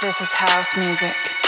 This is house music.